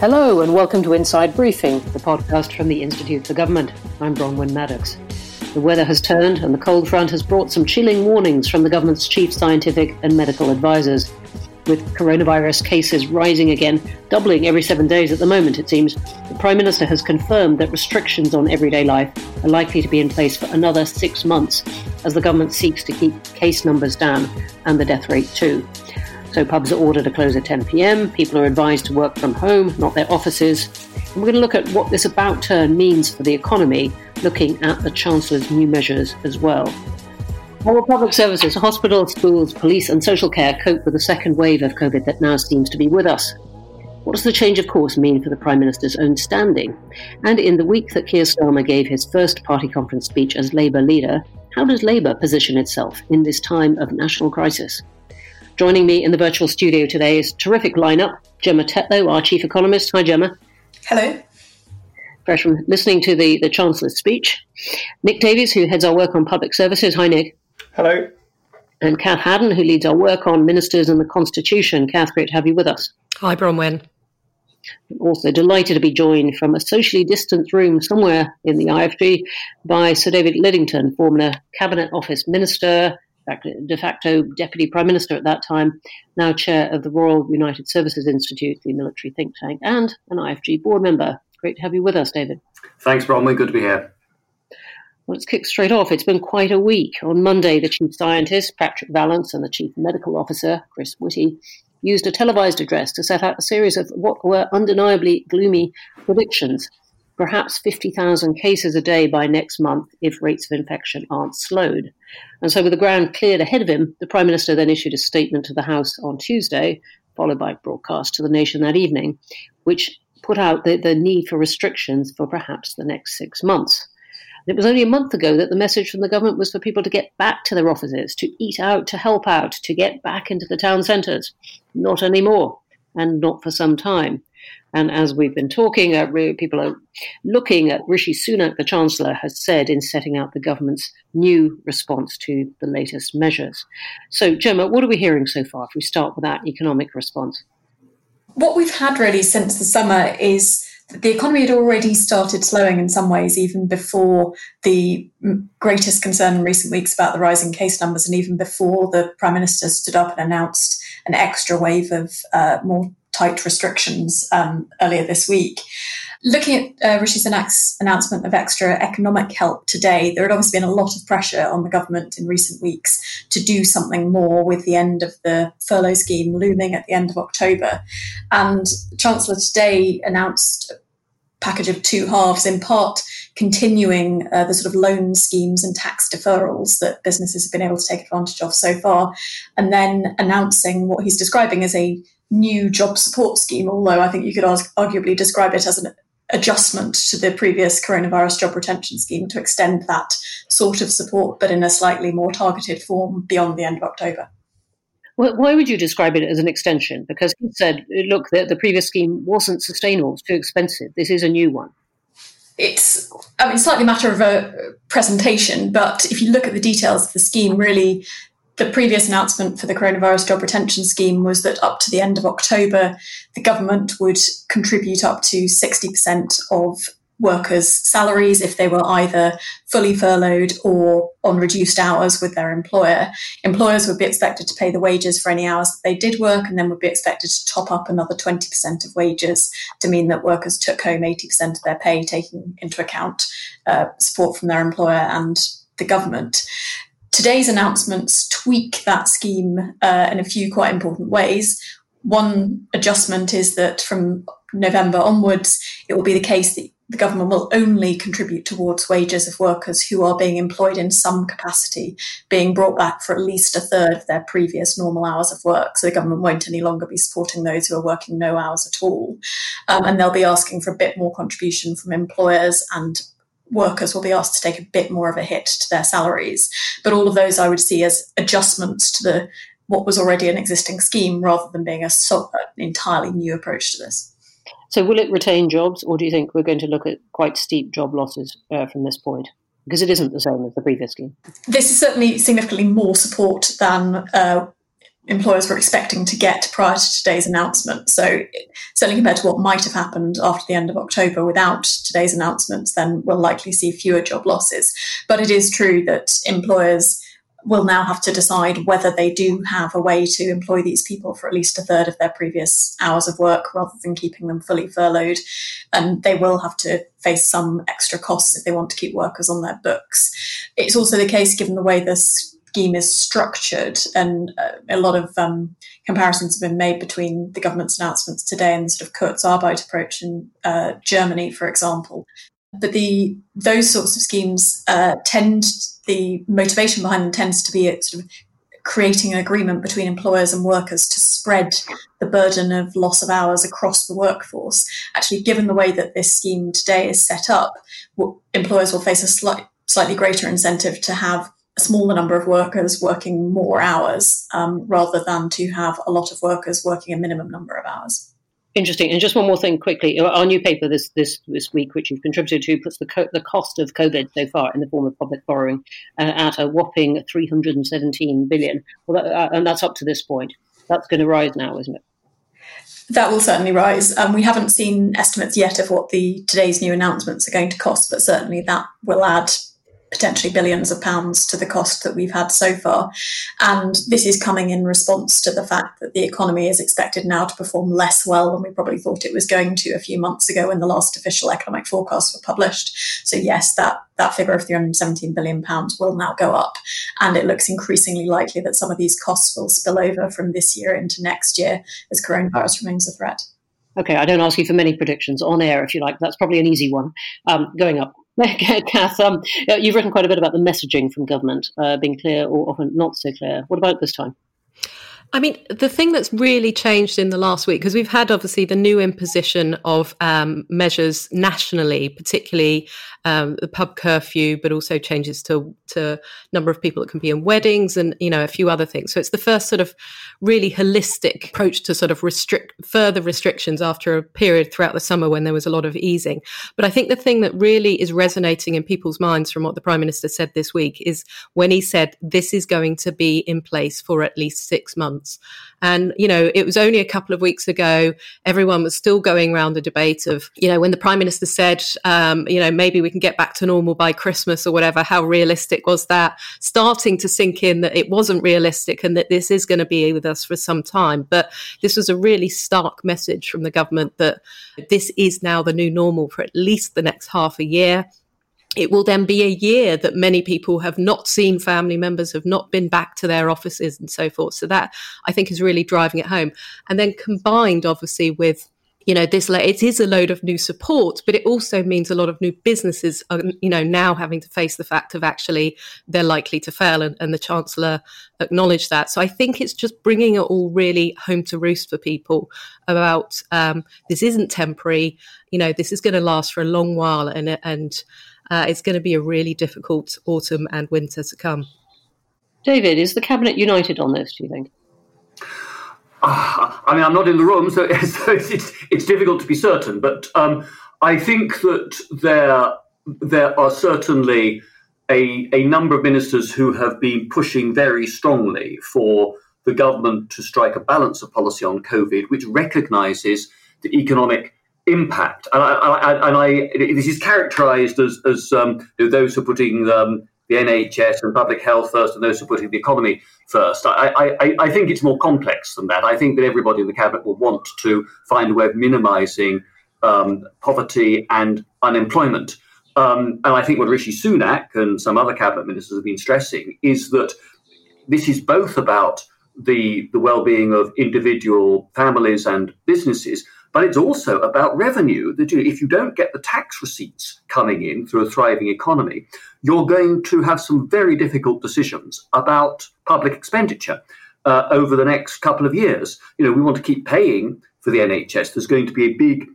Hello, and welcome to Inside Briefing, the podcast from the Institute for Government. I'm Bronwen Maddox. The weather has turned, and the cold front has brought some chilling warnings from the government's chief scientific and medical advisors. With coronavirus cases rising again, doubling every seven days at the moment, it seems, the Prime Minister has confirmed that restrictions on everyday life are likely to be in place for another six months as the government seeks to keep case numbers down and the death rate too. So pubs are ordered to close at 10 pm. People are advised to work from home, not their offices. And we're going to look at what this about turn means for the economy, looking at the Chancellor's new measures as well. How will public services, hospitals, schools, police, and social care cope with the second wave of COVID that now seems to be with us? What does the change of course mean for the Prime Minister's own standing? And in the week that Keir Starmer gave his first party conference speech as Labour leader, how does Labour position itself in this time of national crisis? Joining me in the virtual studio today is terrific lineup. Gemma Tetlow, our chief economist. Hi, Gemma. Hello. Fresh from listening to the, the Chancellor's speech. Nick Davies, who heads our work on public services. Hi, Nick. Hello. And Cath Haddon, who leads our work on ministers and the Constitution. Cath, great to have you with us. Hi, Bronwen. Also delighted to be joined from a socially distant room somewhere in the IFG by Sir David Lidington, former Cabinet Office Minister, de facto deputy prime minister at that time, now chair of the Royal United Services Institute, the military think tank, and an IFG board member. Great to have you with us, David. Thanks, Bronwen. Good to be here. Well, let's kick straight off. It's been quite a week. On Monday, the chief scientist, Patrick Vallance, and the chief medical officer, Chris Whitty, used a televised address to set out a series of what were undeniably gloomy predictions perhaps 50,000 cases a day by next month if rates of infection aren't slowed. And so, with the ground cleared ahead of him, the Prime Minister then issued a statement to the House on Tuesday, followed by broadcast to the nation that evening, which put out the, the need for restrictions for perhaps the next six months. It was only a month ago that the message from the government was for people to get back to their offices, to eat out, to help out, to get back into the town centres. Not anymore, and not for some time. And as we've been talking, uh, people are looking at Rishi Sunak, the Chancellor, has said in setting out the government's new response to the latest measures. So, Gemma, what are we hearing so far if we start with that economic response? What we've had really since the summer is that the economy had already started slowing in some ways, even before the greatest concern in recent weeks about the rising case numbers, and even before the Prime Minister stood up and announced an extra wave of uh, more tight restrictions um, earlier this week. Looking at uh, Rishi Sunak's announcement of extra economic help today, there had obviously been a lot of pressure on the government in recent weeks to do something more with the end of the furlough scheme looming at the end of October. And Chancellor today announced a package of two halves, in part continuing uh, the sort of loan schemes and tax deferrals that businesses have been able to take advantage of so far, and then announcing what he's describing as a new job support scheme, although I think you could arguably describe it as an adjustment to the previous coronavirus job retention scheme to extend that sort of support, but in a slightly more targeted form beyond the end of October. Well, why would you describe it as an extension? Because he said, look, the, the previous scheme wasn't sustainable, it's too expensive. This is a new one. It's, I mean, slightly a matter of a presentation, but if you look at the details of the scheme, really the previous announcement for the coronavirus job retention scheme was that up to the end of October, the government would contribute up to 60% of workers' salaries if they were either fully furloughed or on reduced hours with their employer. Employers would be expected to pay the wages for any hours that they did work and then would be expected to top up another 20% of wages to mean that workers took home 80% of their pay, taking into account uh, support from their employer and the government. Today's announcements tweak that scheme uh, in a few quite important ways. One adjustment is that from November onwards, it will be the case that the government will only contribute towards wages of workers who are being employed in some capacity, being brought back for at least a third of their previous normal hours of work. So the government won't any longer be supporting those who are working no hours at all. Um, and they'll be asking for a bit more contribution from employers and workers will be asked to take a bit more of a hit to their salaries. But all of those I would see as adjustments to the what was already an existing scheme rather than being a so, an entirely new approach to this. So, will it retain jobs, or do you think we're going to look at quite steep job losses uh, from this point? Because it isn't the same as the previous scheme. This is certainly significantly more support than uh, employers were expecting to get prior to today's announcement. So, certainly compared to what might have happened after the end of October without today's announcements, then we'll likely see fewer job losses. But it is true that employers will now have to decide whether they do have a way to employ these people for at least a third of their previous hours of work rather than keeping them fully furloughed. And they will have to face some extra costs if they want to keep workers on their books. It's also the case, given the way this scheme is structured, and uh, a lot of um, comparisons have been made between the government's announcements today and the sort of Kurzarbeit approach in uh, Germany, for example. But the those sorts of schemes uh, tend the motivation behind them tends to be sort of creating an agreement between employers and workers to spread the burden of loss of hours across the workforce. Actually, given the way that this scheme today is set up, employers will face a slight, slightly greater incentive to have a smaller number of workers working more hours um, rather than to have a lot of workers working a minimum number of hours. Interesting. And just one more thing quickly. Our new paper this this, this week, which you've contributed to, puts the, co- the cost of COVID so far in the form of public borrowing uh, at a whopping 317 billion. Well, that, uh, and that's up to this point. That's going to rise now, isn't it? That will certainly rise. Um, we haven't seen estimates yet of what the today's new announcements are going to cost, but certainly that will add potentially billions of pounds to the cost that we've had so far. And this is coming in response to the fact that the economy is expected now to perform less well than we probably thought it was going to a few months ago when the last official economic forecasts were published. So yes, that, that figure of 317 billion pounds will now go up. And it looks increasingly likely that some of these costs will spill over from this year into next year as coronavirus remains a threat. Okay, I don't ask you for many predictions on air, if you like. That's probably an easy one. Um, going up. Cath, um, you've written quite a bit about the messaging from government uh, being clear or often not so clear. What about this time? I mean, the thing that's really changed in the last week, because we've had obviously the new imposition of um, measures nationally, particularly um, the pub curfew, but also changes to to number of people that can be in weddings and you know a few other things. So it's the first sort of really holistic approach to sort of restrict further restrictions after a period throughout the summer when there was a lot of easing. But I think the thing that really is resonating in people's minds from what the prime minister said this week is when he said this is going to be in place for at least six months. And, you know, it was only a couple of weeks ago, everyone was still going around the debate of, you know, when the prime minister said, um, you know, maybe we can get back to normal by Christmas or whatever, how realistic was that? Starting to sink in that it wasn't realistic and that this is going to be with us for some time. But this was a really stark message from the government that this is now the new normal for at least the next half a year it will then be a year that many people have not seen family members, have not been back to their offices and so forth. So that I think is really driving it home. And then combined, obviously, with you know this it is a load of new support but it also means a lot of new businesses are you know now having to face the fact of actually they're likely to fail and, and the chancellor acknowledged that so i think it's just bringing it all really home to roost for people about um, this isn't temporary you know this is going to last for a long while and and uh, it's going to be a really difficult autumn and winter to come. David, is the cabinet united on this? Do you think? Uh, I mean, I'm not in the room, so, so it's, it's, it's, difficult to be certain. But um, I think that there there are certainly a, a number of ministers who have been pushing very strongly for the government to strike a balance of policy on COVID, which recognises the economic impact. And I, I, and I this is characterised as, as um, those who are putting um, the NHS and public health first, and those who are putting the economy first. I, I, I think it's more complex than that. I think that everybody in the cabinet will want to find a way of minimising um, poverty and unemployment. Um, and I think what Rishi Sunak and some other cabinet ministers have been stressing is that this is both about the the well-being of individual families and businesses, but it's also about revenue. That if you don't get the tax receipts coming in through a thriving economy, you're going to have some very difficult decisions about public expenditure uh, over the next couple of years. You know, we want to keep paying for the NHS. There's going to be a big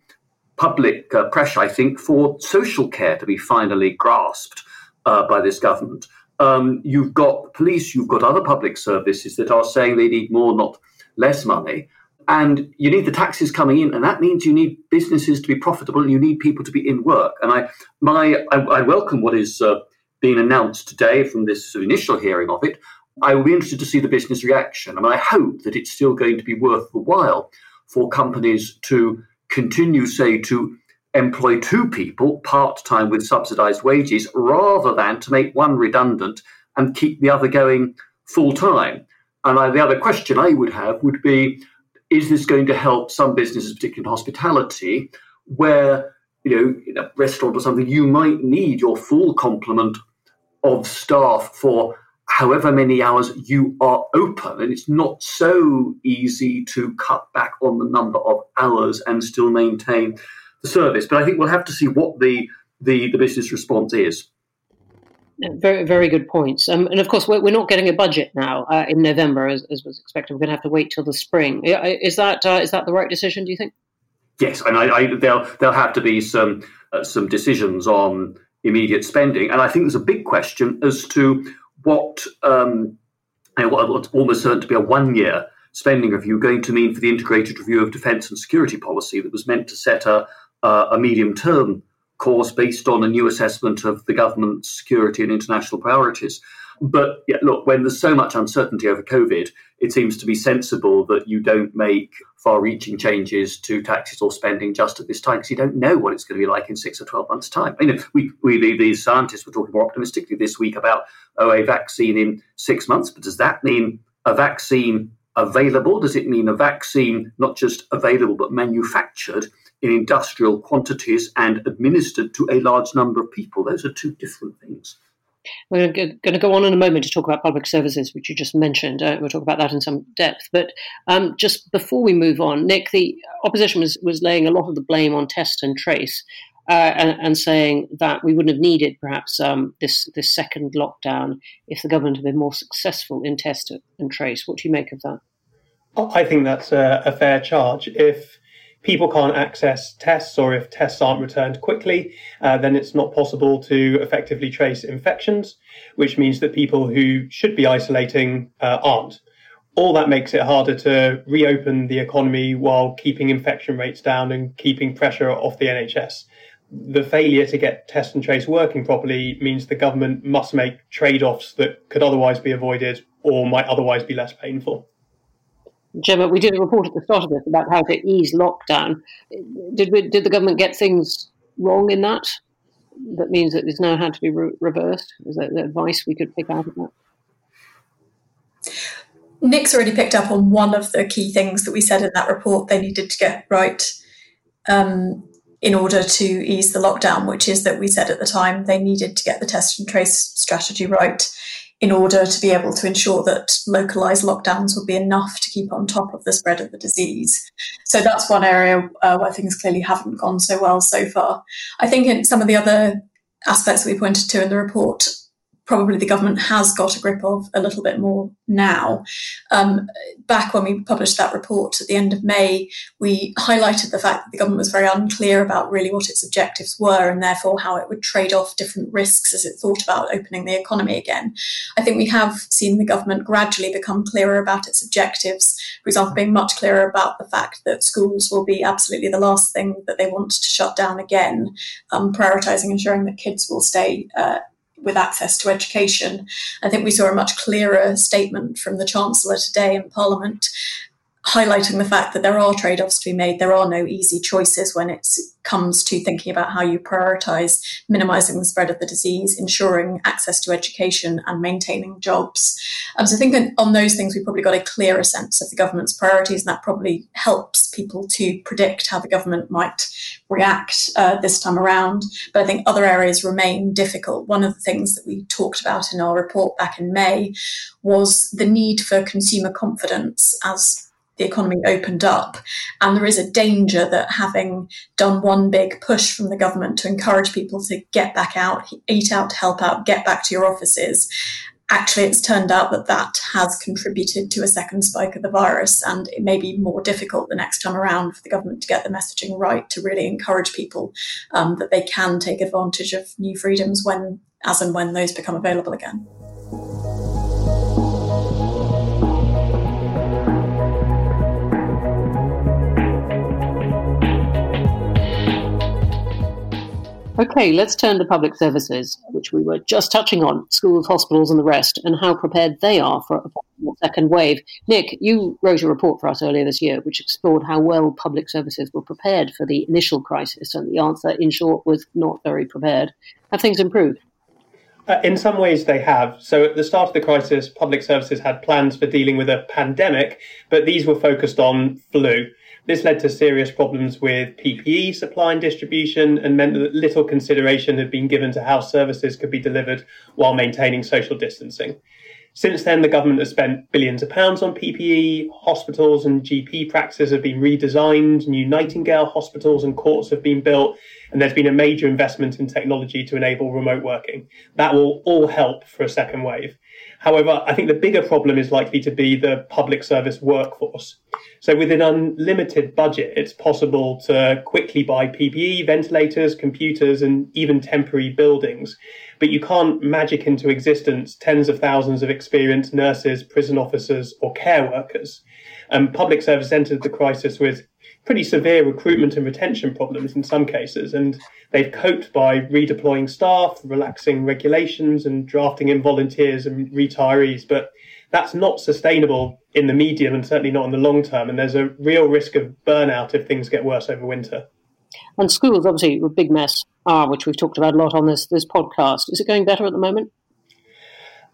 public uh, pressure, I think, for social care to be finally grasped uh, by this government. Um, you've got police, you've got other public services that are saying they need more, not less money and you need the taxes coming in, and that means you need businesses to be profitable, and you need people to be in work. And I, my, I, I welcome what is uh, being announced today from this initial hearing of it. I will be interested to see the business reaction. I mean, I hope that it's still going to be worth the while for companies to continue, say, to employ two people part time with subsidized wages rather than to make one redundant and keep the other going full time. And I, the other question I would have would be is this going to help some businesses, particularly in hospitality, where you know, in a restaurant or something, you might need your full complement of staff for however many hours you are open. And it's not so easy to cut back on the number of hours and still maintain the service. But I think we'll have to see what the, the, the business response is. Very, very good points. Um, and of course, we're, we're, not getting a budget now uh, in November, as, as, was expected. We're going to have to wait till the spring. Is that uh, is that the right decision? Do you think? Yes, and I, I, there'll there'll have to be some uh, some decisions on immediate spending, and I think there's a big question as to what um, what's almost certain to be a one year spending review going to mean for the integrated review of defence and security policy that was meant to set a a medium term course based on a new assessment of the government's security and international priorities. But yeah, look, when there's so much uncertainty over COVID, it seems to be sensible that you don't make far reaching changes to taxes or spending just at this time because you don't know what it's going to be like in six or 12 months' time. You know, we, we, these scientists were talking more optimistically this week about, oh, a vaccine in six months. But does that mean a vaccine available? Does it mean a vaccine not just available but manufactured in industrial quantities and administered to a large number of people? Those are two different things. We're going to go on in a moment to talk about public services, which you just mentioned. Uh, we'll talk about that in some depth. But um, just before we move on, Nick, the opposition was, was laying a lot of the blame on test and trace. Uh, and, and, saying that we wouldn't have needed perhaps um, this this second lockdown if the government had been more successful in test and trace. What do you make of that? I think that's a, a fair charge. If people can't access tests or if tests aren't returned quickly, uh, then it's not possible to effectively trace infections, which means that people who should be isolating uh, aren't. All that makes it harder to reopen the economy while keeping infection rates down and keeping pressure off the NHS. The failure to get test and trace working properly means the government must make trade offs that could otherwise be avoided or might otherwise be less painful. Gemma, we did a report at the start of this about how to ease lockdown. Did we, did the government get things wrong in that? That means that it's now had to be re- reversed. Is that the advice we could pick out of that? Nick's already picked up on one of the key things that we said in that report they needed to get right um, in order to ease the lockdown, which is that we said at the time they needed to get the test and trace strategy right in order to be able to ensure that localized lockdowns would be enough to keep on top of the spread of the disease. So that's one area uh, where things clearly haven't gone so well so far. I think in some of the other aspects we pointed to in the report, probably the government has got a grip of a little bit more now. Um, back when we published that report at the end of May, we highlighted the fact that the government was very unclear about really what its objectives were and therefore how it would trade off different risks as it thought about opening the economy again. I think we have seen the government gradually become clearer about its objectives. For example, being much clearer about the fact that schools will be absolutely the last thing that they want to shut down again, um, prioritising ensuring that kids will stay uh, with access to education. I think we saw a much clearer statement from the Chancellor today in Parliament highlighting the fact that there are trade offs to be made. There are no easy choices when it comes to thinking about how you prioritize minimizing the spread of the disease, ensuring access to education, and maintaining jobs. Um, so I think on those things, we've probably got a clearer sense of the government's priorities, and that probably helps people to predict how the government might react uh, this time around. But I think other areas remain difficult. One of the things that we talked about in our report back in May was the need for consumer confidence as the economy opened up. And there is a danger that having done one big push from the government to encourage people to get back out, eat out, help out, get back to your offices, actually it's turned out that that has contributed to a second spike of the virus and it may be more difficult the next time around for the government to get the messaging right to really encourage people um, that they can take advantage of new freedoms when as and when those become available again. Okay, let's turn to public services, which we were just touching on schools, hospitals, and the rest, and how prepared they are for a second wave. Nick, you wrote a report for us earlier this year which explored how well public services were prepared for the initial crisis, and the answer, in short, was not very prepared. Have things improved? Uh, in some ways, they have. So, at the start of the crisis, public services had plans for dealing with a pandemic, but these were focused on flu. This led to serious problems with PPE supply and distribution and meant that little consideration had been given to how services could be delivered while maintaining social distancing. Since then, the government has spent billions of pounds on PPE. Hospitals and GP practices have been redesigned. New Nightingale hospitals and courts have been built. And there's been a major investment in technology to enable remote working. That will all help for a second wave. However, I think the bigger problem is likely to be the public service workforce. So, with an unlimited budget, it's possible to quickly buy PPE, ventilators, computers, and even temporary buildings. But you can't magic into existence tens of thousands of experienced nurses, prison officers, or care workers. And um, public service entered the crisis with pretty severe recruitment and retention problems in some cases. And they've coped by redeploying staff, relaxing regulations, and drafting in volunteers and retirees. But that's not sustainable in the medium and certainly not in the long term. And there's a real risk of burnout if things get worse over winter. And schools, obviously, a big mess, are, which we've talked about a lot on this, this podcast. Is it going better at the moment?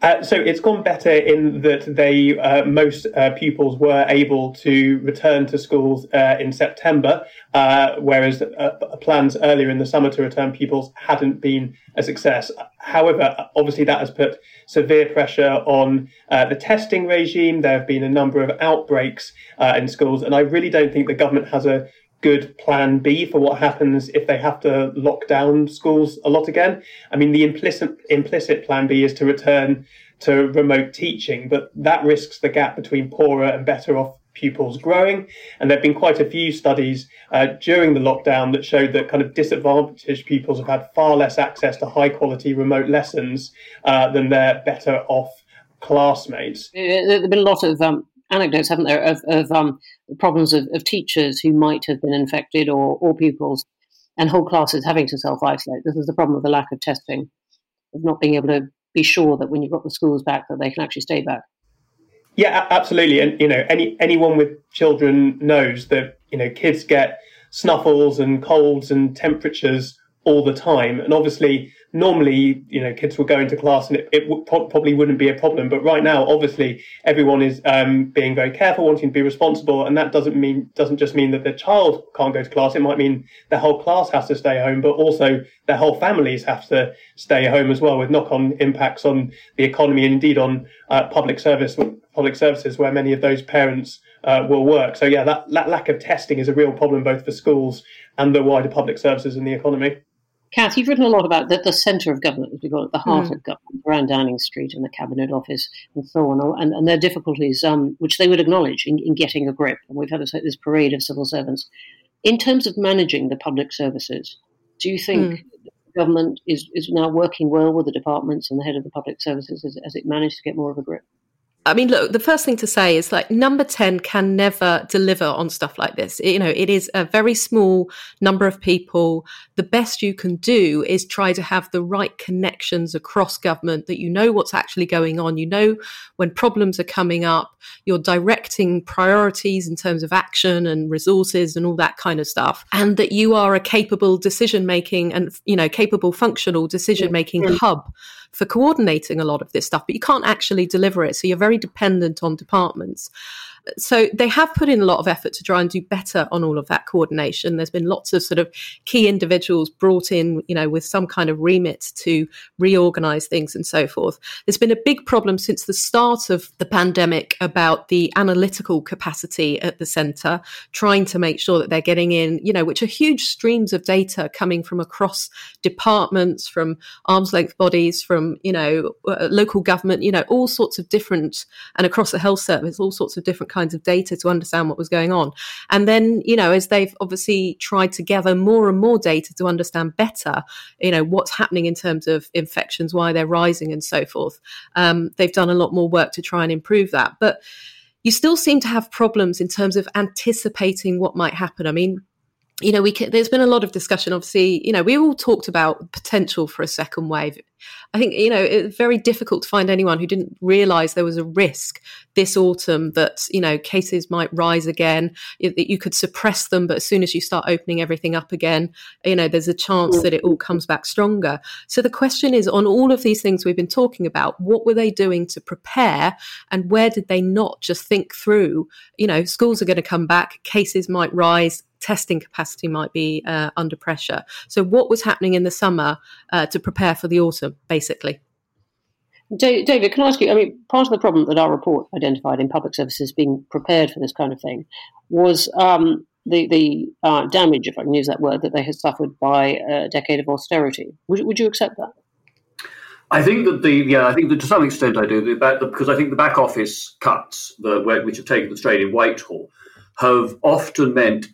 Uh, so it's gone better in that they uh, most uh, pupils were able to return to schools uh, in September, uh, whereas uh, plans earlier in the summer to return pupils hadn't been a success. However, obviously that has put severe pressure on the testing regime. There have been a number of outbreaks in schools, and I really don't think the government has a good plan B for what happens if they have to lock down schools a lot again. I mean, the implicit implicit plan B is to return to remote teaching, but that risks the gap between poorer and better off pupils growing. And there have been quite a few studies uh, during the lockdown that showed that kind of disadvantaged pupils have had far less access to high quality remote lessons uh, than their better off classmates. There have been a lot of um, anecdotes, haven't there, of, of um, problems of, of, teachers who might have been infected or, or pupils and whole classes having to self isolate. This is the problem of the lack of testing, of not being able to be sure that when you've got the schools back, that they can actually stay back. Yeah, absolutely. And you know, any anyone with children knows that you know kids get snuffles and colds and temperatures all the time, and obviously normally, you know, kids will go into class and it, it w- probably wouldn't be a problem. But right now, obviously, everyone is um, being very careful, wanting to be responsible, and that doesn't mean doesn't just mean that the child can't go to class. It might mean the whole class has to stay home, but also their whole families have to stay home as well, with knock-on impacts on the economy and indeed on uh, public service public services, where many of those parents uh, will work. So yeah, that, that lack of testing is a real problem both for schools and the wider public services in the economy. Cath, you've written a lot about the, the centre of government, as we call it, the heart mm. of government, around Downing Street and the Cabinet Office and so on, and, and their difficulties, um, which they would acknowledge in, in, getting a grip. And we've had this parade of civil servants. In terms of managing the public services, do you think mm. the government is, is now working well with the departments and the head of the public services as, as it managed to get more of a grip? I mean, look, the first thing to say is like number 10 can never deliver on stuff like this. You know, it is a very small number of people. The best you can do is try to have the right connections across government that you know what's actually going on. You know when problems are coming up, you're directing priorities in terms of action and resources and all that kind of stuff. And that you are a capable decision making and, you know, capable functional decision making yeah. hub for coordinating a lot of this stuff, but you can't actually deliver it. So you're very dependent on departments so they have put in a lot of effort to try and do better on all of that coordination. There's been lots of sort of key individuals brought in, you know, with some kind of remit to reorganize things and so forth. There's been a big problem since the start of the pandemic about the analytical capacity at the center, trying to make sure that they're getting in, you know, which are huge streams of data coming from across departments, from arm's length bodies, from, you know, uh, local government, you know, all sorts of different, and across the health service, all sorts of different kinds of data to understand what was going on. And then, you know, as they've obviously tried to gather more and more data to understand better, you know, what's happening in terms of infections, why they're rising, and so forth, um, they've done a lot more work to try and improve that. But you still seem to have problems in terms of anticipating what might happen. I mean, you know, we can, there's been a lot of discussion. Obviously, you know, we all talked about potential for a second wave. I think you know it's very difficult to find anyone who didn't realise there was a risk this autumn that you know cases might rise again, that you could suppress them, but as soon as you start opening everything up again, you know, there's a chance that it all comes back stronger. So the question is, on all of these things we've been talking about, what were they doing to prepare, and where did they not just think through? You know, schools are going to come back, cases might rise, testing capacity might be uh, under pressure. So, what was happening in the summer uh, to prepare for the autumn, basically? David, can I ask you? I mean, part of the problem that our report identified in public services being prepared for this kind of thing was um, the the uh, damage, if I can use that word, that they had suffered by a decade of austerity. Would, would you accept that? I think that the yeah, I think that to some extent I do because I think the back office cuts, the, which have taken the strain in Whitehall, have often meant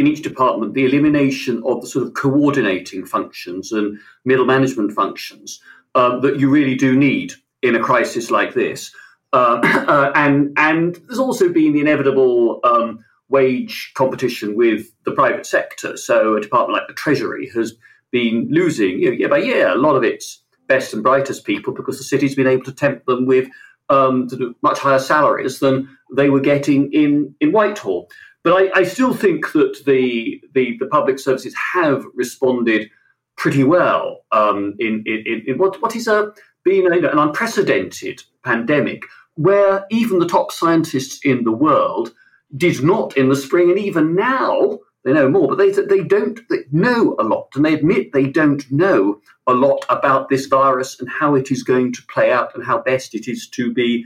in each department the elimination of the sort of coordinating functions and middle management functions um, that you really do need in a crisis like this. Uh, uh, and and there's also been the inevitable um, wage competition with the private sector. So a department like the Treasury has been losing you know, year by year a lot of its best and brightest people because the city's been able to tempt them with um, much higher salaries than they were getting in, in Whitehall. But I, I still think that the, the, the public services have responded pretty well um, in, in, in, what, what is a, been a, an unprecedented pandemic, where even the top scientists in the world did not in the spring, and even now they know more, but they, they don't they know a lot, and they admit they don't know a lot about this virus and how it is going to play out and how best it is to be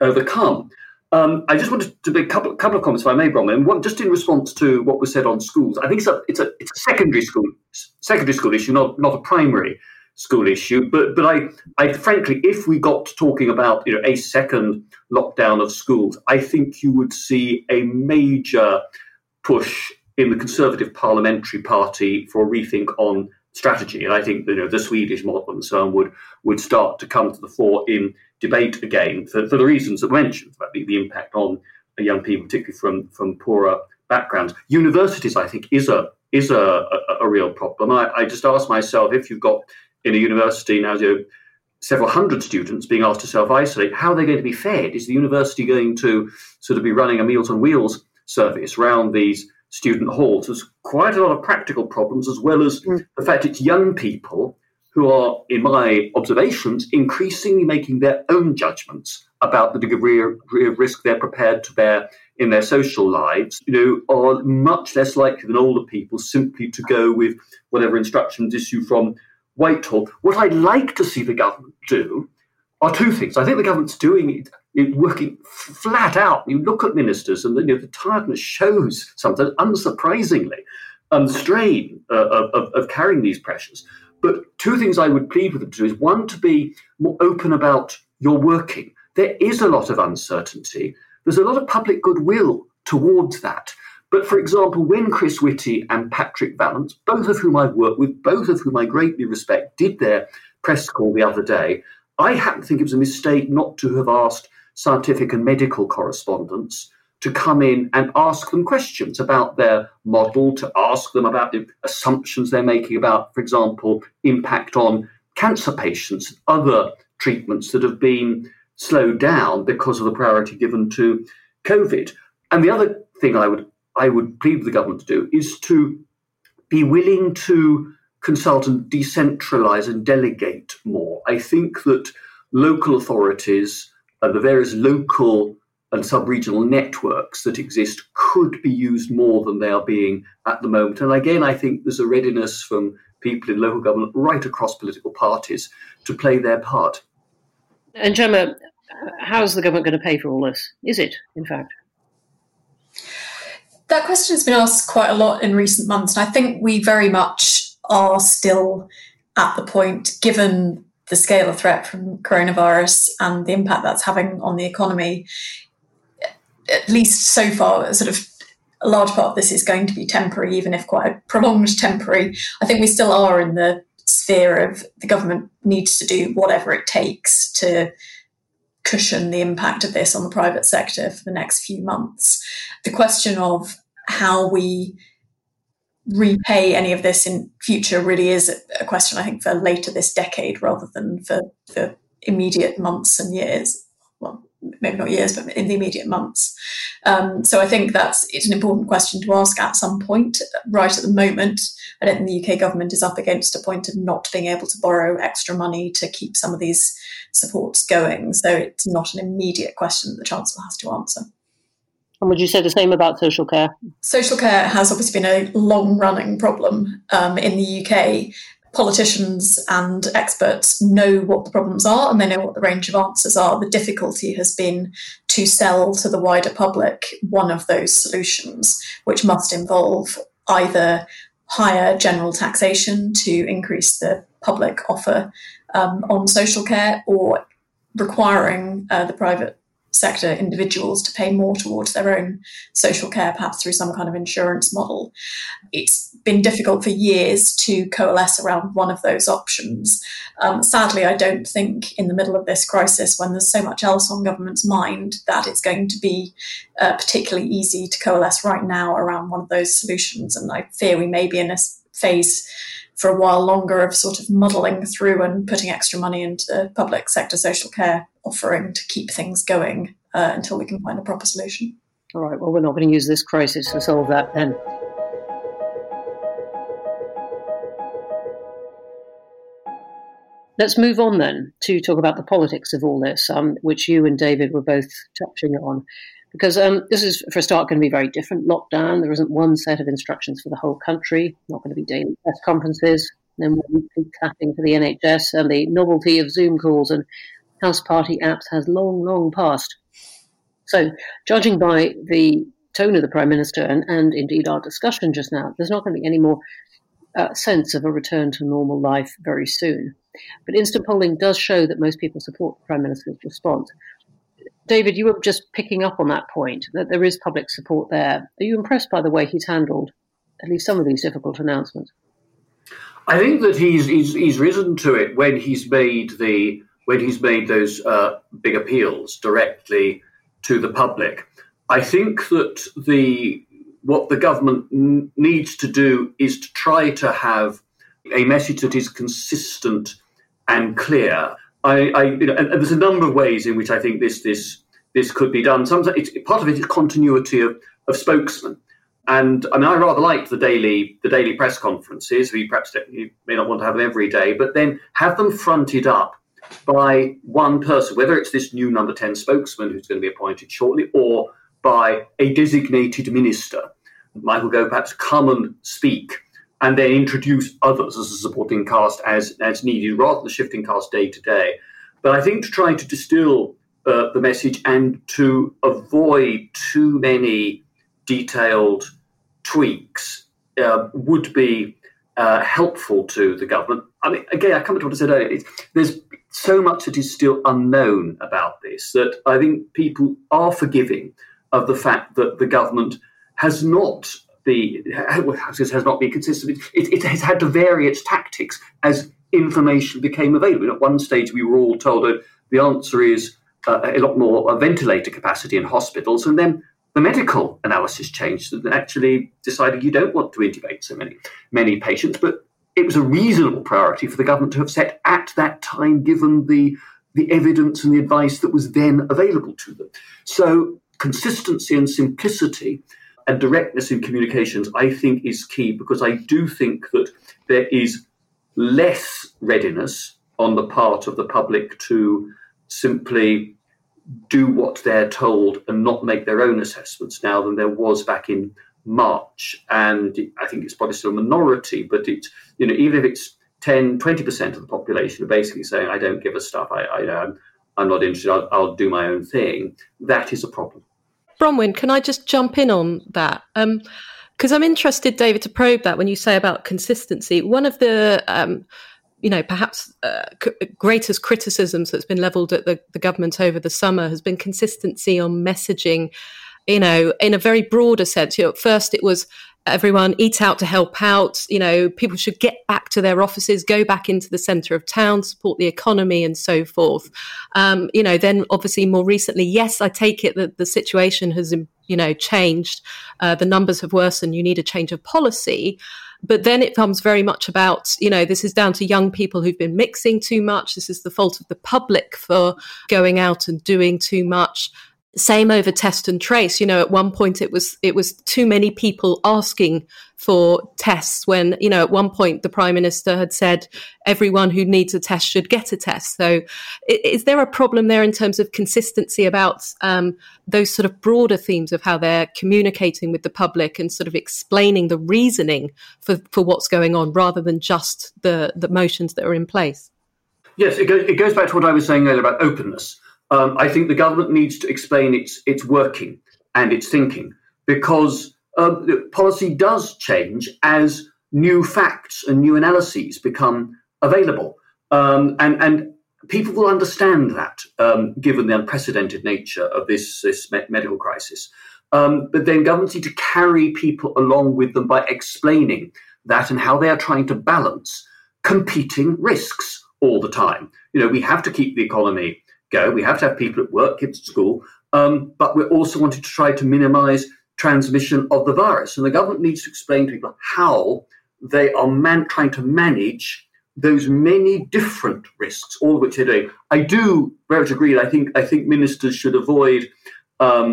overcome. Um, I just wanted to make a couple, couple of comments, if I may, Bronwen. One, just in response to what was said on schools, I think it's a it's a it's a secondary school secondary school issue, not not a primary school issue. But but I I frankly, if we got to talking about you know a second lockdown of schools, I think you would see a major push in the Conservative Parliamentary Party for a rethink on strategy. And I think you know the Swedish model and so on would would start to come to the fore in debate again for, for the reasons that mentioned about the, the impact on young people, particularly from from poorer backgrounds. Universities, I think, is a is a, a, a real problem. I, I, just ask myself if you've got in a university now you know, several hundred students being asked to self isolate, how are they going to be fed? Is the university going to sort of be running a Meals on Wheels service around these student halls? There's quite a lot of practical problems, as well as mm. the fact it's young people who are, in my observations, increasingly making their own judgments about the degree of risk they're prepared to bear in their social lives, you know, are much less likely than older people simply to go with whatever instructions issue from Whitehall. What I'd like to see the government do are two things. I think the government's doing it, it working flat out. You look at ministers, and the, you know, the tiredness shows something unsurprisingly, and um, strain uh, of, of carrying these pressures. But two things I would plead with them to do is one, to be more open about your working. There is a lot of uncertainty. There's a lot of public goodwill towards that. But for example, when Chris Whitty and Patrick Vallance, both of whom I've worked with, both of whom I greatly respect, did their press call the other day, I happen to think it was a mistake not to have asked scientific and medical correspondents to come in and ask them questions about their model, to ask them about the assumptions they're making about, for example, impact on cancer patients, other treatments that have been slowed down because of the priority given to COVID. And the other thing I would I would plead with the government to do is to be willing to consult and decentralize and delegate more. I think that local authorities and the various local and sub-regional networks that exist could be used more than they are being at the moment. And again, I think there's a readiness from people in local government right across political parties to play their part. And Gemma, how's the government going to pay for all this? Is it, in fact? That question has been asked quite a lot in recent months, and I think we very much are still at the point, given the scale of threat from coronavirus and the impact that's having on the economy, at least so far, sort of a large part of this is going to be temporary, even if quite a prolonged temporary. I think we still are in the sphere of the government needs to do whatever it takes to cushion the impact of this on the private sector for the next few months. The question of how we repay any of this in future really is a question, I think, for later this decade rather than for, the immediate months and years. Maybe not years, but in the immediate months. Um, so I think that's it's an important question to ask at some point. Right at the moment, I don't think the UK government is up against a point of not being able to borrow extra money to keep some of these supports going. So it's not an immediate question that the Chancellor has to answer. And would you say the same about social care? Social care has obviously been a long running problem um, in the UK. Politicians and experts know what the problems are and they know what the range of answers are. The difficulty has been to sell to the wider public one of those solutions, which must involve either higher general taxation to increase the public offer um, on social care or requiring uh, the private sector individuals to pay more towards their own social care, perhaps through some kind of insurance model. It's been difficult for years to coalesce around one of those options. Um, sadly, I don't think in the middle of this crisis, when there's so much else on government's mind, that it's going to be uh, particularly easy to coalesce right now around one of those solutions. And I fear we may be in a phase for a while longer of sort of muddling through and putting extra money into the public sector social care offering to keep things going uh, until we can find a proper solution. All right, well, we're not going to use this crisis to solve that then. Let's move on then to talk about the politics of all this, um, which you and David were both touching on. Because um, this is, for a start, going to be very different. Lockdown, there isn't one set of instructions for the whole country, not going to be daily press conferences, no more weekly clapping for the NHS, and the novelty of Zoom calls and house party apps has long, long passed. So, judging by the tone of the Prime Minister and, and indeed our discussion just now, there's not going to be any more uh, sense of a return to normal life very soon. But instant polling does show that most people support the Prime Minister's response. David, you were just picking up on that point, that there is public support there. Are you impressed by the way he's handled at least some of these difficult announcements? I think that he's, he's, he's risen to it when he's made the when he's made those uh, big appeals directly to the public. I think that the what the government n- needs to do is to try to have a message that is consistent and clear. I, I you know, and, and, there's a number of ways in which I think this this this could be done. Sometimes it's, part of it is continuity of, of spokesman. And I mean, I rather like the daily the daily press conferences. We perhaps you may not want to have them every day, but then have them fronted up by one person, whether it's this new number 10 spokesman who's going to be appointed shortly or by a designated minister. Michael Gove perhaps come and speak and then introduce others as a supporting cast as, as needed rather than shifting cast day to day. But I think to try to distill uh, the message and to avoid too many detailed tweaks uh, would be uh, helpful to the government. I mean, again, I come to what I said earlier. there's so much that is still unknown about this that I think people are forgiving of the fact that the government has not be has not been consistent. It, it, has had to vary its tactics as information became available. At one stage, we were all told that the answer is uh, a lot more ventilator capacity in hospitals, and then the medical analysis changed and actually decided you don't want to intubate so many many patients, but it was a reasonable priority for the government to have set at that time, given the the evidence and the advice that was then available to them. So consistency and simplicity and directness in communications, I think, is key because I do think that there is less readiness on the part of the public to simply do what they're told and not make their own assessments now than there was back in March. And I think it's probably still a minority, but it's, you know, even if it's 10, 20% of the population are basically saying, I don't give a stuff, I, I, I'm, I'm not interested, I'll, I'll do my own thing, that is a problem. Bronwen, can I just jump in on that? Because um, I'm interested, David, to probe that when you say about consistency. One of the um, you know, perhaps uh, c- greatest criticisms that's been levelled at the, the government over the summer has been consistency on messaging you know, in a very broader sense. You know, at first it was everyone eat out to help out. You know, people should get back to their offices, go back into the centre of town, support the economy, and so forth. Um, you know, then obviously more recently, yes, I take it that the situation has, you know, changed. Uh, the numbers have worsened. You need a change of policy. But then it comes very much about, you know, this is down to young people who've been mixing too much. This is the fault of the public for going out and doing too much same over test and trace. You know at one point it was it was too many people asking for tests when you know at one point the prime minister had said everyone who needs a test should get a test. So is there a problem there in terms of consistency about um, those sort of broader themes of how they're communicating with the public and sort of explaining the reasoning for, for what's going on rather than just the the motions that are in place? Yes it, it goes back to what i was saying earlier about openness um, I think the government needs to explain its its working and its thinking because um, policy does change as new facts and new analyses become available, um, and and people will understand that um, given the unprecedented nature of this this medical crisis. Um, but then governments need to carry people along with them by explaining that and how they are trying to balance competing risks all the time. You know, we have to keep the economy go. We have to have people at work, kids at school, um, but we're also wanting to try to minimize transmission of the virus. And the government needs to explain to people how they are man- trying to manage those many different risks, all of which they're doing. I do very much agree. I think I think ministers should avoid um,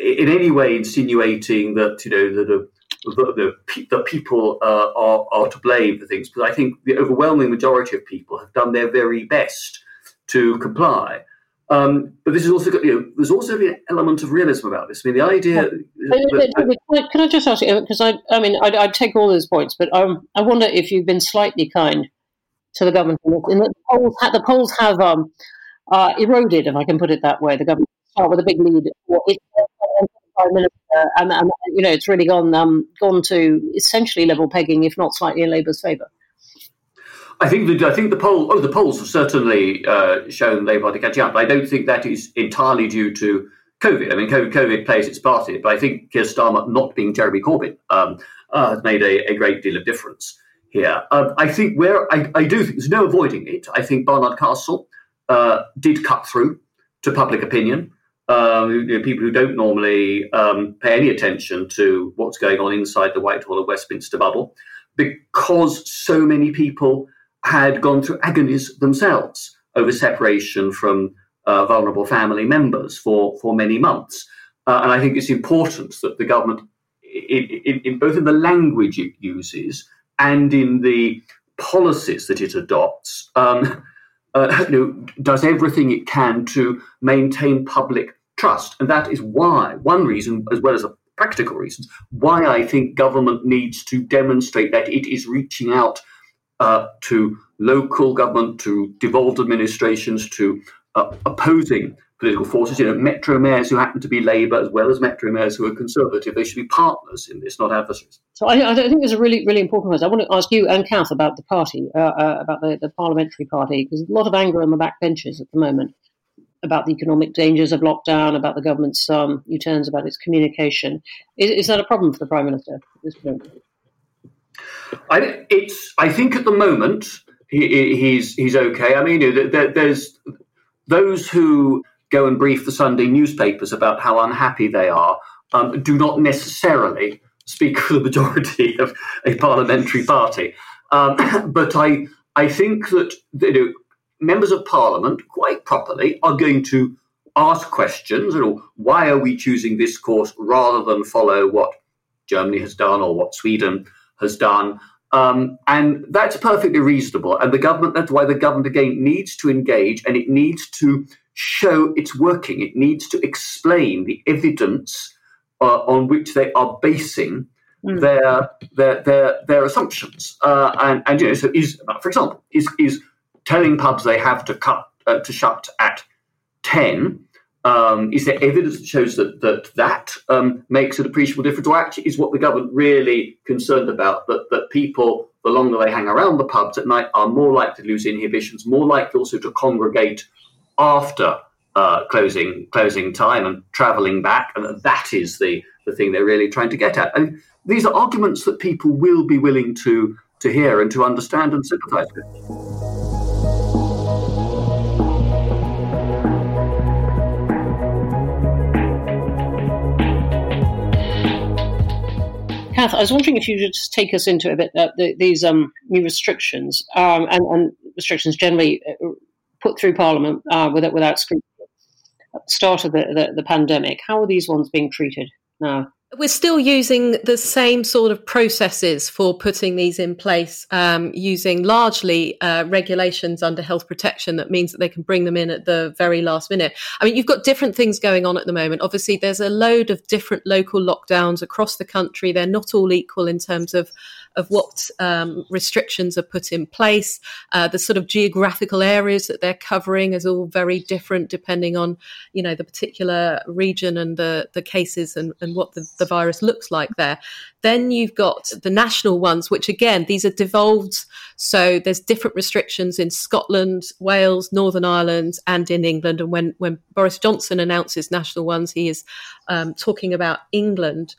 in any way insinuating that you know that the, the, the people uh, are, are to blame for things, because I think the overwhelming majority of people have done their very best to comply. Um, but this is also got, you know, there's also an element of realism about this. I mean, the idea. That, can I just ask you? Because I, I mean, I'd, I'd, take all those points, but um, I wonder if you've been slightly kind to the government in the polls, the polls have um, uh, eroded, if I can put it that way. The government start with a big lead. Prime Minister, and, and, you know, it's really gone um, gone to essentially level pegging, if not slightly in Labour's favour. I think the I think the poll oh the polls have certainly uh, shown Labour Party catching up. I don't think that is entirely due to COVID. I mean, COVID, COVID plays its part it, but I think Keir Starmer not being Jeremy Corbyn um, uh, has made a, a, great deal of difference here. Um, I think where I, I, do think there's no avoiding it. I think Barnard Castle uh, did cut through to public opinion. Um, you know, people who don't normally um, pay any attention to what's going on inside the Whitehall or Westminster bubble, because so many people had gone through agonies themselves over separation from uh, vulnerable family members for, for many months. Uh, and I think it's important that the government, in, in, in, both in the language it uses and in the policies that it adopts, um, uh, you know, does everything it can to maintain public trust. And that is why, one reason, as well as a practical reasons, why I think government needs to demonstrate that it is reaching out uh, to local government, to devolved administrations, to uh, opposing political forces. You know, metro mayors who happen to be Labour as well as metro mayors who are Conservative. They should be partners in this, not adversaries. So I, I think there's a really, really important point. I want to ask you and Cath about the party, uh, uh, about the, the parliamentary party, because there's a lot of anger on the backbenches at the moment about the economic dangers of lockdown, about the government's um, U-turns, about its communication. Is, is that a problem for the Prime Minister at this point? I, it's. I think at the moment he, he's he's okay. I mean, there, there's those who go and brief the Sunday newspapers about how unhappy they are um, do not necessarily speak for the majority of a parliamentary party. Um, but I I think that you know, members of parliament, quite properly, are going to ask questions. You know, why are we choosing this course rather than follow what Germany has done or what Sweden has done. Um, and that's perfectly reasonable. And the government, that's why the government again needs to engage and it needs to show it's working. It needs to explain the evidence uh, on which they are basing mm. their, their, their, their assumptions. Uh, and, and, you know, so is, for example, is, is telling pubs they have to cut, uh, to shut at 10 um, is there evidence that shows that that, that um, makes an appreciable difference, or actually is what the government really concerned about? That that people, the longer they hang around the pubs at night, are more likely to lose inhibitions, more likely also to congregate after uh, closing closing time and travelling back, and that is the the thing they're really trying to get at. And these are arguments that people will be willing to to hear and to understand and sympathise with. I was wondering if you could just take us into a bit uh, the, these um, new restrictions um, and, and, restrictions generally uh, put through Parliament uh, without, without scrutiny at the start of the, the, the pandemic. How are these ones being treated now? We're still using the same sort of processes for putting these in place, um, using largely uh, regulations under health protection that means that they can bring them in at the very last minute. I mean, you've got different things going on at the moment. Obviously, there's a load of different local lockdowns across the country. They're not all equal in terms of of what um, restrictions are put in place. Uh, the sort of geographical areas that they're covering is all very different depending on, you know, the particular region and the, the cases and, and what the, the virus looks like there. Then you've got the national ones, which again, these are devolved. So there's different restrictions in Scotland, Wales, Northern Ireland, and in England. And when, when Boris Johnson announces national ones, he is um, talking about England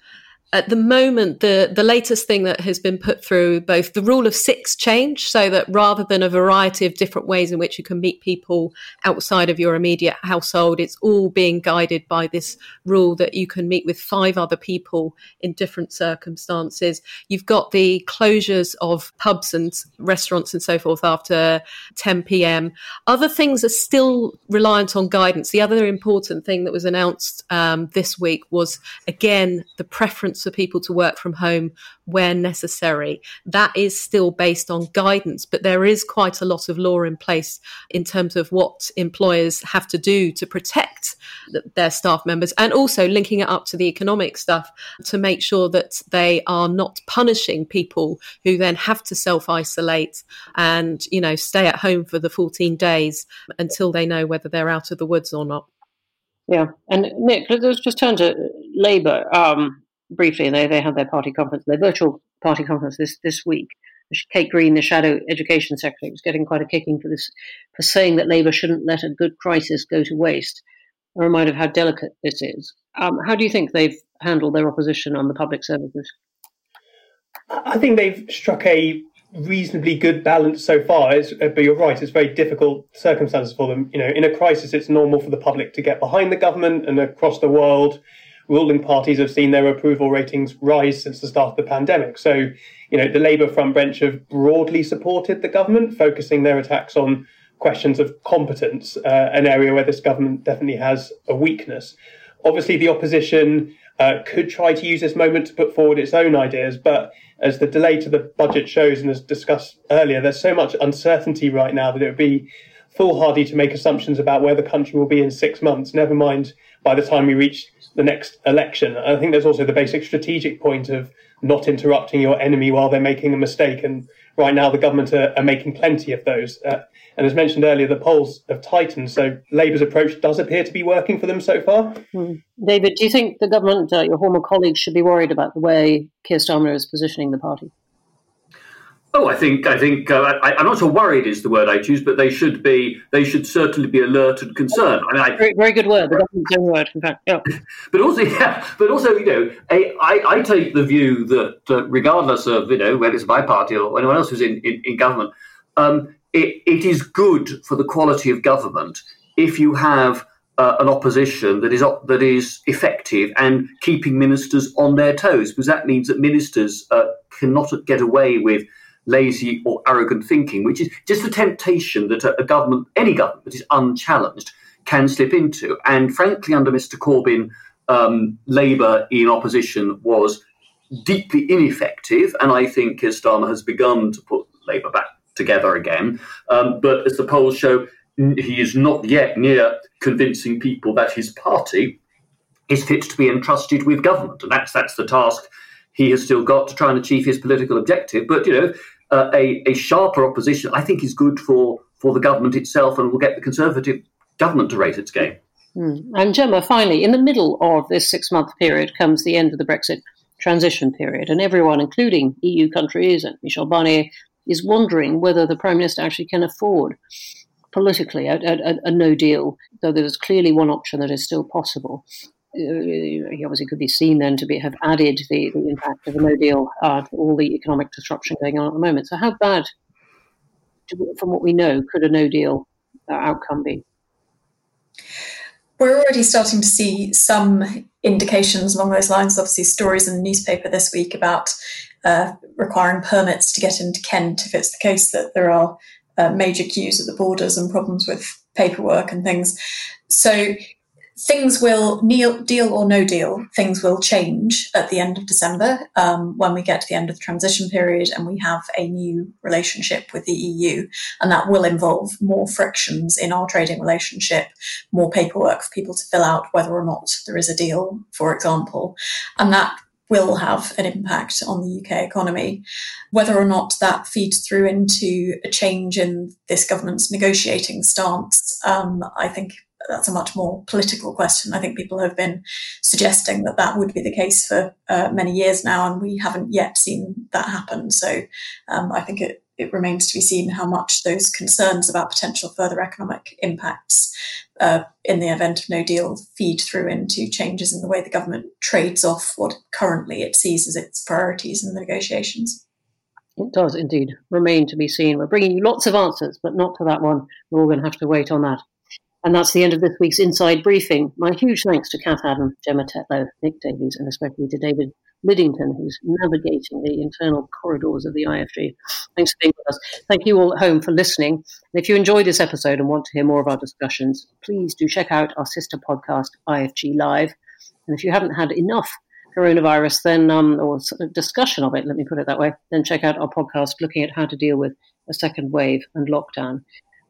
at the moment, the, the latest thing that has been put through both the rule of six change, so that rather than a variety of different ways in which you can meet people outside of your immediate household, it's all being guided by this rule that you can meet with five other people in different circumstances. You've got the closures of pubs and restaurants and so forth after 10 p.m. Other things are still reliant on guidance. The other important thing that was announced um, this week was again the preference for people to work from home where necessary. That is still based on guidance, but there is quite a lot of law in place in terms of what employers have to do to protect their staff members and also linking it up to the economic stuff to make sure that they are not punishing people who then have to self isolate and, you know, stay at home for the 14 days until they know whether they're out of the woods or not. Yeah, and Nick, let's just turn to Labour. Um, briefly, they, they had their party conference, their virtual party conference this, this week. Kate Green, the shadow education secretary, was getting quite a kicking for this, for saying that Labour shouldn't let a good crisis go to waste. A reminder of how delicate this is. Um, how do you think they've handled their opposition on the public services? I think they've struck a reasonably good balance so far. It's, uh, but you're right; it's very difficult circumstances for them. You know, in a crisis, it's normal for the public to get behind the government, and across the world, ruling parties have seen their approval ratings rise since the start of the pandemic. So, you know, the Labour front bench have broadly supported the government, focusing their attacks on questions of competence, uh, an area where this government definitely has a weakness. Obviously, the opposition uh, could try to use this moment to put forward its own ideas, but as the delay to the budget shows and as discussed earlier, there's so much uncertainty right now that it would be foolhardy to make assumptions about where the country will be in six months, never mind by the time we reach the next election. I think there's also the basic strategic point of not interrupting your enemy while they're making a mistake. And right now, the government are, are making plenty of those. Uh, and as mentioned earlier, the polls have tightened. So Labour's approach does appear to be working for them so far. Mm. David, do you think the government, uh, your former colleagues, should be worried about the way Keir Starmer is positioning the party? Oh, I think I think uh, I, am not so worried is the word I choose, but they should be they should certainly be alert and concerned. I mean, I, very, very, good word, the government's own word, in fact. Yeah. but also, yeah, but also, you know, a, I, I take the view that uh, regardless of you know whether it's my party or anyone else who's in in, in government, um, it, it is good for the quality of government if you have uh, an opposition that is that is effective and keeping ministers on their toes, because that means that ministers uh, cannot get away with lazy or arrogant thinking, which is just the temptation that a, government, any government that is unchallenged, can slip into. And frankly, under Mr. Corbyn, um, Labour in opposition was deeply ineffective, and I think Keir Starmer has begun to put Labour back together again. Um, but as the polls show, he is not yet near convincing people that his party is fit to be entrusted with government, and that's that's the task he has still got to try and achieve his political objective. But you know, uh, a, a sharper opposition, I think, is good for, for the government itself and will get the Conservative government to raise its game. Mm. And Gemma, finally, in the middle of this six month period comes the end of the Brexit transition period, and everyone, including EU countries and Michel Barnier, is wondering whether the Prime Minister actually can afford politically a, a, a no deal, though there is clearly one option that is still possible. He obviously could be seen then to be have added the, the impact of the No Deal uh, all the economic disruption going on at the moment. So, how bad, from what we know, could a No Deal uh, outcome be? We're already starting to see some indications along those lines. Obviously, stories in the newspaper this week about uh, requiring permits to get into Kent if it's the case that there are uh, major queues at the borders and problems with paperwork and things. So things will deal or no deal things will change at the end of december um, when we get to the end of the transition period and we have a new relationship with the eu and that will involve more frictions in our trading relationship more paperwork for people to fill out whether or not there is a deal for example and that will have an impact on the UK economy. Whether or not that feeds through into a change in this government's negotiating stance, um, I think that's a much more political question. I think people have been suggesting that that would be the case for uh, many years now, and we haven't yet seen that happen. So um, I think it, it remains to be seen how much those concerns about potential further economic impacts uh, in the event of no deal feed through into changes in the way the government trades off what currently it sees as its priorities in the negotiations. It does indeed remain to be seen. We're bringing you lots of answers, but not to that one. We're all going to have to wait on that. And that's the end of this week's Inside Briefing. My huge thanks to Cath Haddon, Gemma Tetlow, Nick Davies, and especially to David Lidington, who's navigating the internal corridors of the IFG. Thanks for being with us. Thank you all at home for listening. And if you enjoyed this episode and want to hear more of our discussions, please do check out our sister podcast, IFG Live. And if you haven't had enough coronavirus, then um, or discussion of it, let me put it that way, then check out our podcast looking at how to deal with a second wave and lockdown.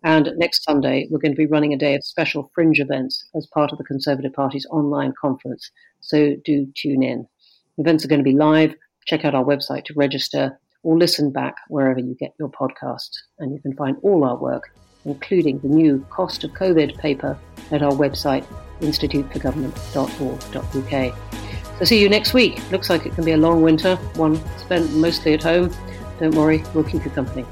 And next Sunday, we're going to be running a day of special fringe events as part of the Conservative Party's online conference. So do tune in. Events are going to be live. Check out our website to register or listen back wherever you get your podcasts. And you can find all our work, including the new Cost of COVID paper, at our website, instituteforgovernment.org.uk. So see you next week. Looks like it can be a long winter, one spent mostly at home. Don't worry, we'll keep you company.